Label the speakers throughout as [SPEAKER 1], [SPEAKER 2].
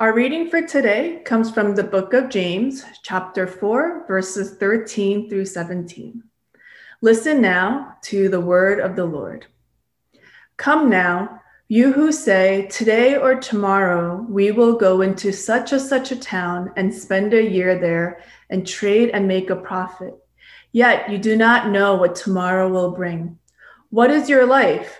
[SPEAKER 1] Our reading for today comes from the book of James, chapter 4, verses 13 through 17. Listen now to the word of the Lord. Come now, you who say, Today or tomorrow we will go into such a such a town and spend a year there and trade and make a profit. Yet you do not know what tomorrow will bring. What is your life?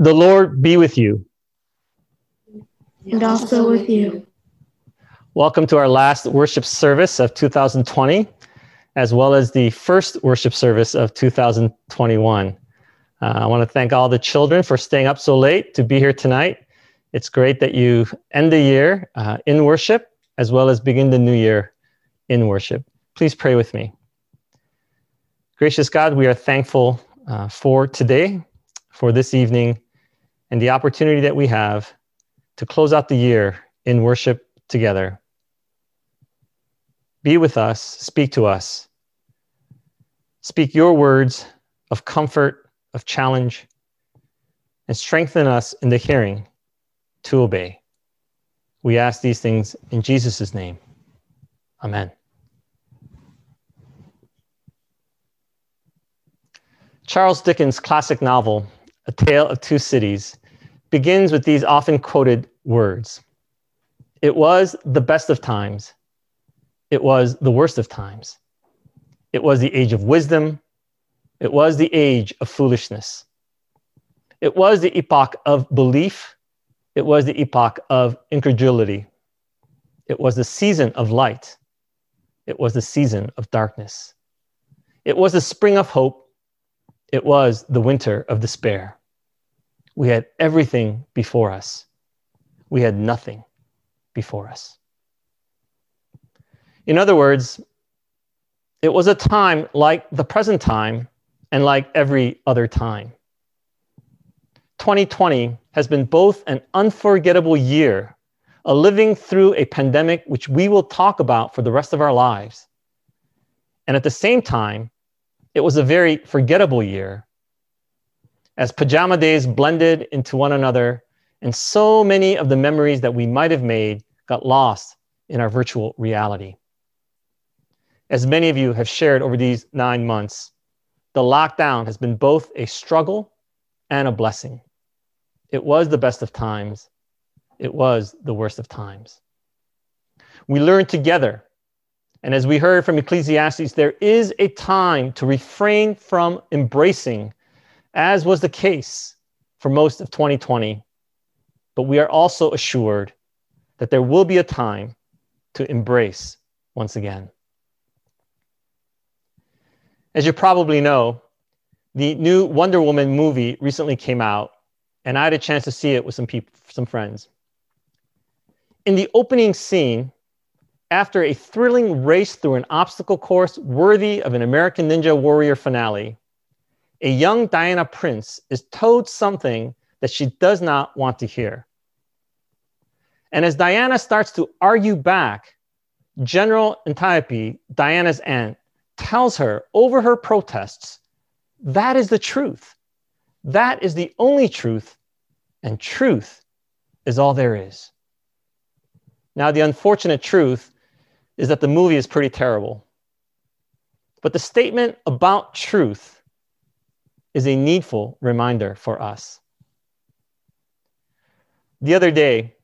[SPEAKER 2] The Lord be with you.
[SPEAKER 3] And also with you.
[SPEAKER 2] Welcome to our last worship service of 2020, as well as the first worship service of 2021. Uh, I want to thank all the children for staying up so late to be here tonight. It's great that you end the year uh, in worship as well as begin the new year in worship. Please pray with me. Gracious God, we are thankful uh, for today, for this evening, and the opportunity that we have to close out the year in worship together. Be with us, speak to us. Speak your words of comfort, of challenge, and strengthen us in the hearing to obey. We ask these things in Jesus' name. Amen. Charles Dickens' classic novel, A Tale of Two Cities, begins with these often quoted words It was the best of times, it was the worst of times. It was the age of wisdom, it was the age of foolishness. It was the epoch of belief, it was the epoch of incredulity. It was the season of light, it was the season of darkness. It was the spring of hope, it was the winter of despair. We had everything before us. We had nothing before us. In other words, it was a time like the present time and like every other time. 2020 has been both an unforgettable year, a living through a pandemic which we will talk about for the rest of our lives. And at the same time, it was a very forgettable year as pajama days blended into one another, and so many of the memories that we might have made got lost in our virtual reality. As many of you have shared over these nine months, the lockdown has been both a struggle and a blessing. It was the best of times, it was the worst of times. We learned together, and as we heard from Ecclesiastes, there is a time to refrain from embracing as was the case for most of 2020. But we are also assured that there will be a time to embrace once again. As you probably know, the new Wonder Woman movie recently came out, and I had a chance to see it with some people, some friends. In the opening scene, after a thrilling race through an obstacle course worthy of an American Ninja Warrior finale, a young Diana Prince is told something that she does not want to hear. And as Diana starts to argue back, General Antiope, Diana's aunt, tells her over her protests that is the truth. That is the only truth, and truth is all there is. Now, the unfortunate truth is that the movie is pretty terrible. But the statement about truth is a needful reminder for us. The other day,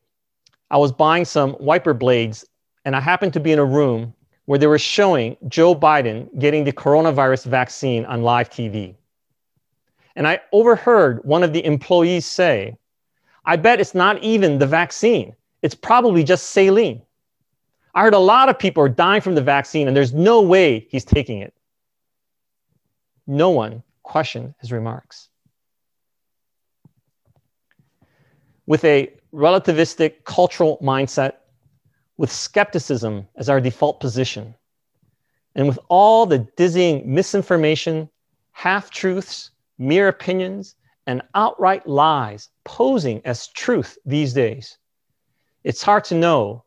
[SPEAKER 2] I was buying some wiper blades, and I happened to be in a room where they were showing Joe Biden getting the coronavirus vaccine on live TV. And I overheard one of the employees say, I bet it's not even the vaccine, it's probably just saline. I heard a lot of people are dying from the vaccine, and there's no way he's taking it. No one question his remarks. With a relativistic cultural mindset, with skepticism as our default position, and with all the dizzying misinformation, half truths, mere opinions, and outright lies posing as truth these days, it's hard to know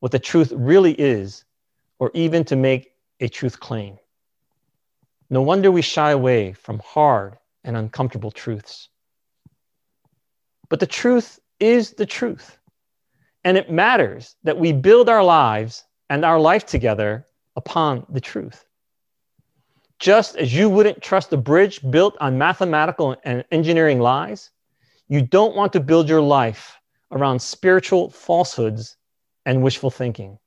[SPEAKER 2] what the truth really is or even to make a truth claim. No wonder we shy away from hard and uncomfortable truths. But the truth is the truth. And it matters that we build our lives and our life together upon the truth. Just as you wouldn't trust a bridge built on mathematical and engineering lies, you don't want to build your life around spiritual falsehoods and wishful thinking.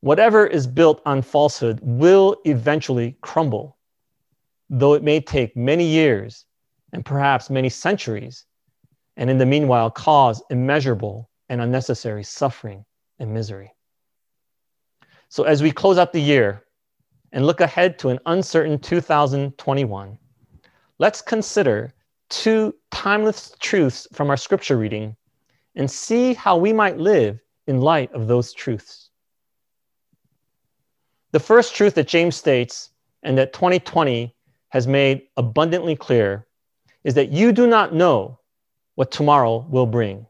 [SPEAKER 2] Whatever is built on falsehood will eventually crumble, though it may take many years and perhaps many centuries, and in the meanwhile cause immeasurable and unnecessary suffering and misery. So, as we close out the year and look ahead to an uncertain 2021, let's consider two timeless truths from our scripture reading and see how we might live in light of those truths. The first truth that James states and that 2020 has made abundantly clear is that you do not know what tomorrow will bring.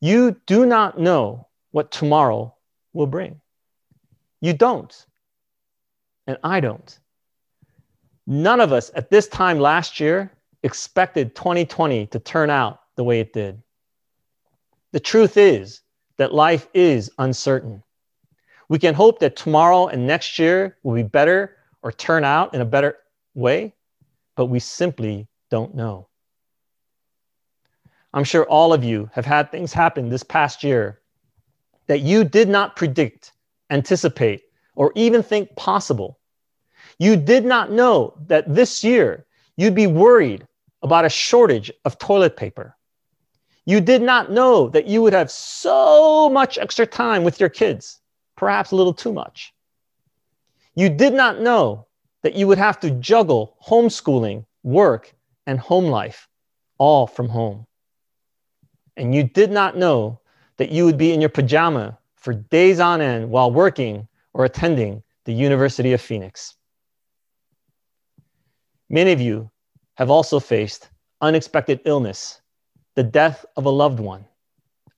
[SPEAKER 2] You do not know what tomorrow will bring. You don't. And I don't. None of us at this time last year expected 2020 to turn out the way it did. The truth is that life is uncertain. We can hope that tomorrow and next year will be better or turn out in a better way, but we simply don't know. I'm sure all of you have had things happen this past year that you did not predict, anticipate, or even think possible. You did not know that this year you'd be worried about a shortage of toilet paper. You did not know that you would have so much extra time with your kids perhaps a little too much. You did not know that you would have to juggle homeschooling, work, and home life all from home. And you did not know that you would be in your pajama for days on end while working or attending the University of Phoenix. Many of you have also faced unexpected illness, the death of a loved one,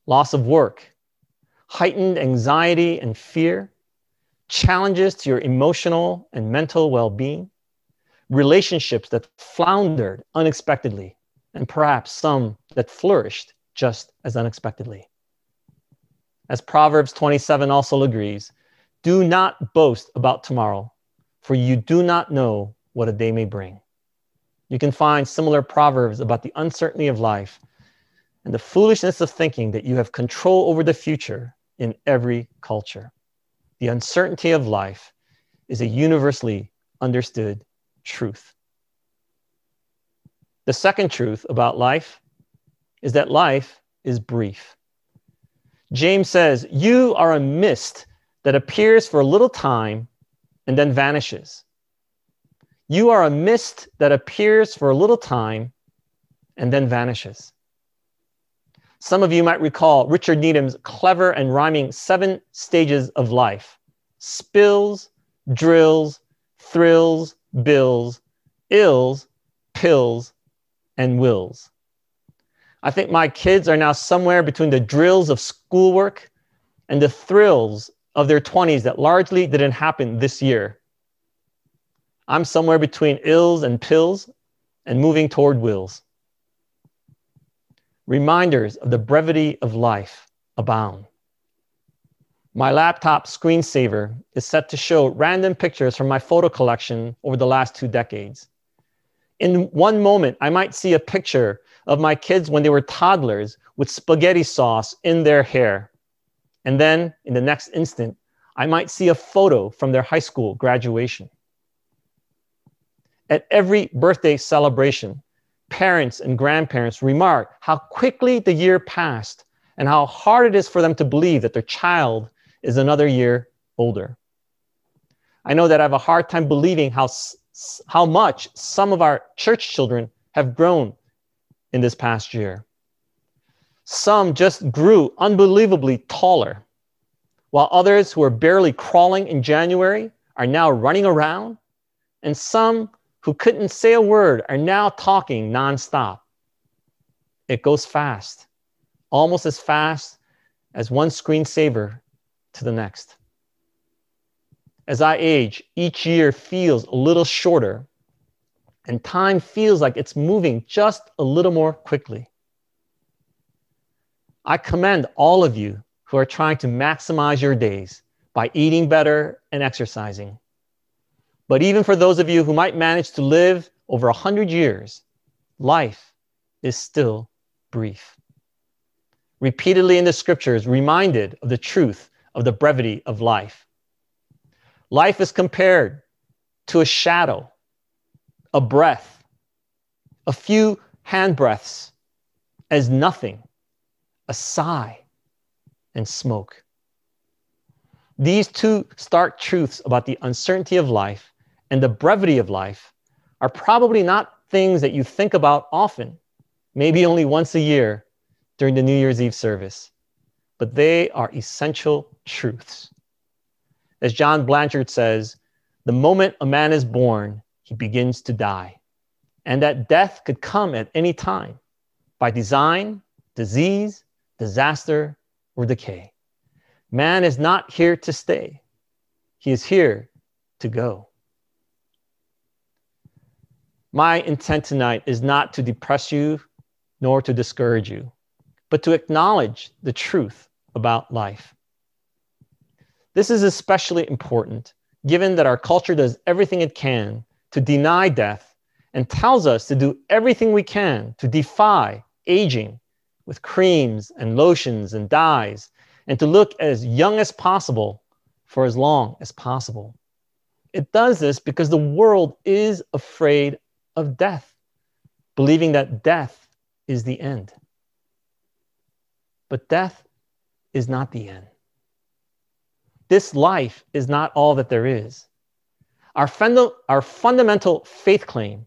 [SPEAKER 2] loss of work, heightened anxiety and fear, challenges to your emotional and mental well being, relationships that floundered unexpectedly, and perhaps some that flourished just as unexpectedly. As Proverbs 27 also agrees, do not boast about tomorrow, for you do not know what a day may bring. You can find similar proverbs about the uncertainty of life and the foolishness of thinking that you have control over the future in every culture. The uncertainty of life is a universally understood truth. The second truth about life is that life is brief. James says, You are a mist that appears for a little time and then vanishes. You are a mist that appears for a little time and then vanishes. Some of you might recall Richard Needham's clever and rhyming seven stages of life spills, drills, thrills, bills, ills, pills, and wills. I think my kids are now somewhere between the drills of schoolwork and the thrills of their 20s that largely didn't happen this year. I'm somewhere between ills and pills and moving toward wills. Reminders of the brevity of life abound. My laptop screensaver is set to show random pictures from my photo collection over the last two decades. In one moment, I might see a picture of my kids when they were toddlers with spaghetti sauce in their hair. And then in the next instant, I might see a photo from their high school graduation. At every birthday celebration, parents and grandparents remark how quickly the year passed and how hard it is for them to believe that their child is another year older. I know that I have a hard time believing how, how much some of our church children have grown in this past year. Some just grew unbelievably taller. while others who were barely crawling in January are now running around, and some who couldn't say a word are now talking nonstop. It goes fast, almost as fast as one screensaver to the next. As I age, each year feels a little shorter, and time feels like it's moving just a little more quickly. I commend all of you who are trying to maximize your days by eating better and exercising. But even for those of you who might manage to live over 100 years, life is still brief. Repeatedly in the scriptures, reminded of the truth of the brevity of life. Life is compared to a shadow, a breath, a few hand breaths as nothing, a sigh, and smoke. These two stark truths about the uncertainty of life and the brevity of life are probably not things that you think about often, maybe only once a year during the New Year's Eve service, but they are essential truths. As John Blanchard says, the moment a man is born, he begins to die, and that death could come at any time by design, disease, disaster, or decay. Man is not here to stay, he is here to go. My intent tonight is not to depress you nor to discourage you, but to acknowledge the truth about life. This is especially important given that our culture does everything it can to deny death and tells us to do everything we can to defy aging with creams and lotions and dyes and to look as young as possible for as long as possible. It does this because the world is afraid of death, believing that death is the end. But death is not the end. This life is not all that there is. Our, funda- our fundamental faith claim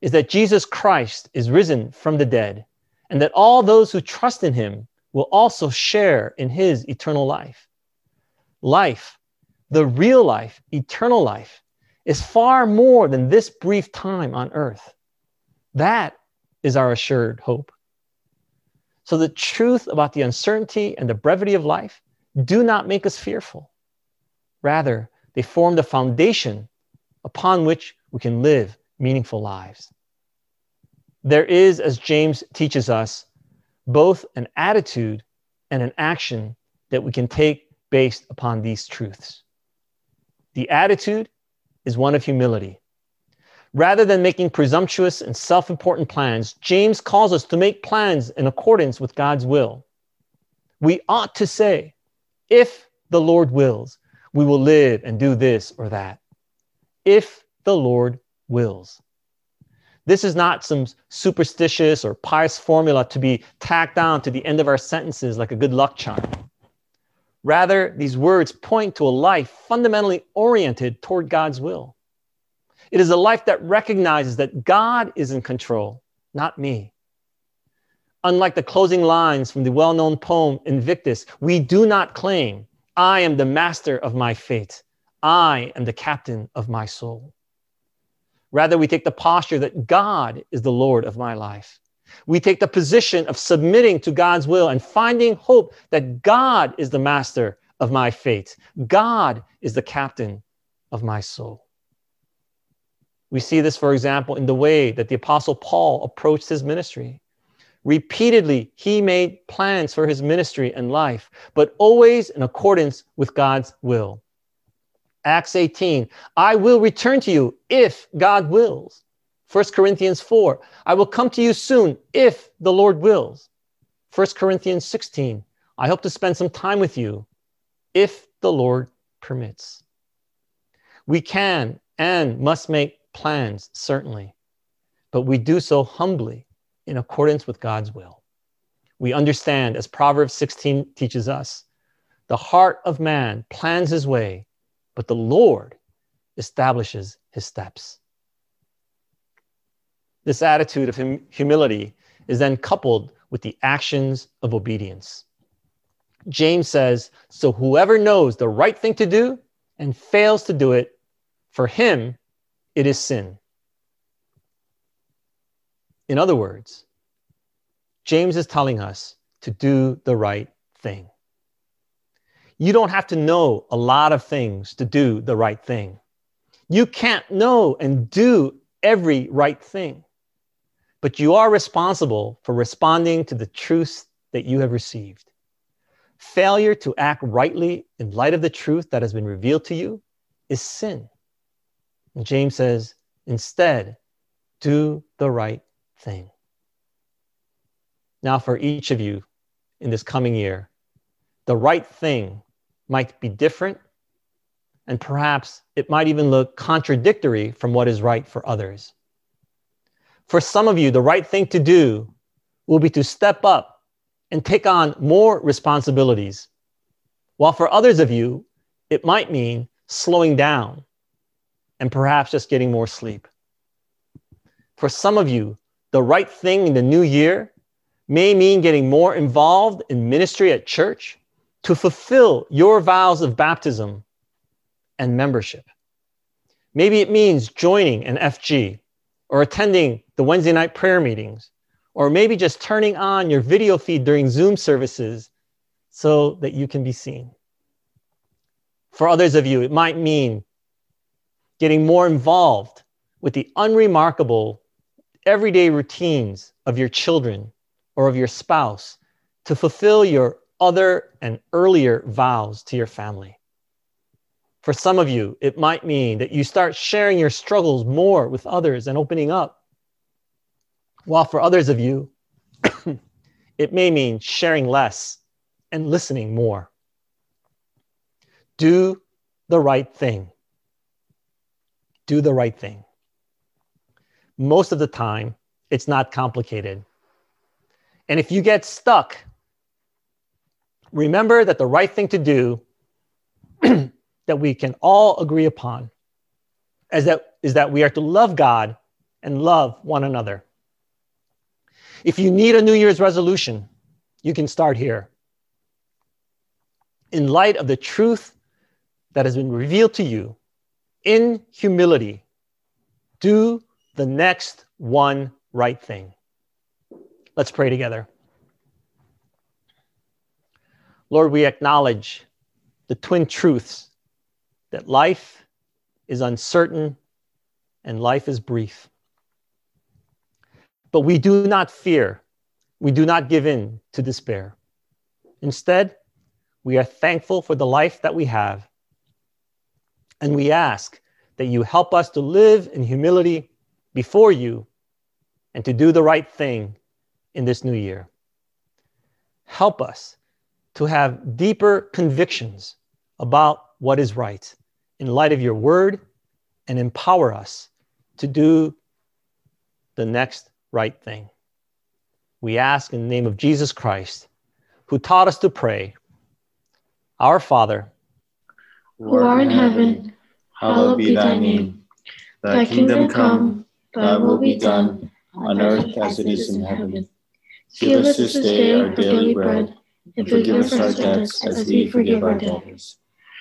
[SPEAKER 2] is that Jesus Christ is risen from the dead and that all those who trust in him will also share in his eternal life. Life, the real life, eternal life, is far more than this brief time on earth. That is our assured hope. So, the truth about the uncertainty and the brevity of life do not make us fearful. Rather, they form the foundation upon which we can live meaningful lives. There is, as James teaches us, both an attitude and an action that we can take based upon these truths. The attitude is one of humility. Rather than making presumptuous and self important plans, James calls us to make plans in accordance with God's will. We ought to say, if the Lord wills, we will live and do this or that. If the Lord wills. This is not some superstitious or pious formula to be tacked on to the end of our sentences like a good luck charm. Rather, these words point to a life fundamentally oriented toward God's will. It is a life that recognizes that God is in control, not me. Unlike the closing lines from the well known poem Invictus, we do not claim, I am the master of my fate, I am the captain of my soul. Rather, we take the posture that God is the Lord of my life. We take the position of submitting to God's will and finding hope that God is the master of my fate. God is the captain of my soul. We see this, for example, in the way that the Apostle Paul approached his ministry. Repeatedly, he made plans for his ministry and life, but always in accordance with God's will. Acts 18, I will return to you if God wills. 1 Corinthians 4, I will come to you soon if the Lord wills. 1 Corinthians 16, I hope to spend some time with you if the Lord permits. We can and must make plans, certainly, but we do so humbly in accordance with God's will. We understand, as Proverbs 16 teaches us, the heart of man plans his way, but the Lord establishes his steps. This attitude of hum- humility is then coupled with the actions of obedience. James says, So whoever knows the right thing to do and fails to do it, for him it is sin. In other words, James is telling us to do the right thing. You don't have to know a lot of things to do the right thing. You can't know and do every right thing, but you are responsible for responding to the truths that you have received. Failure to act rightly in light of the truth that has been revealed to you is sin. And James says, instead, do the right thing. Now, for each of you in this coming year, the right thing might be different, and perhaps it might even look contradictory from what is right for others. For some of you, the right thing to do will be to step up and take on more responsibilities, while for others of you, it might mean slowing down and perhaps just getting more sleep. For some of you, the right thing in the new year may mean getting more involved in ministry at church to fulfill your vows of baptism and membership. Maybe it means joining an FG or attending the Wednesday night prayer meetings, or maybe just turning on your video feed during Zoom services so that you can be seen. For others of you, it might mean getting more involved with the unremarkable everyday routines of your children or of your spouse to fulfill your other and earlier vows to your family. For some of you, it might mean that you start sharing your struggles more with others and opening up. While for others of you, it may mean sharing less and listening more. Do the right thing. Do the right thing. Most of the time, it's not complicated. And if you get stuck, remember that the right thing to do that we can all agree upon is that, is that we are to love God and love one another. If you need a New Year's resolution, you can start here. In light of the truth that has been revealed to you, in humility, do the next one right thing. Let's pray together. Lord, we acknowledge the twin truths that life is uncertain and life is brief. But we do not fear, we do not give in to despair. Instead, we are thankful for the life that we have. And we ask that you help us to live in humility before you and to do the right thing in this new year. Help us to have deeper convictions about what is right in light of your word and empower us to do the next right thing. We ask in the name of Jesus Christ, who taught us to pray Our Father,
[SPEAKER 3] who art in heaven, hallowed be thy name. Thy kingdom come, thy will be done, on earth as it is in heaven. Give us this day our daily bread, and forgive us our debts as we forgive our debtors.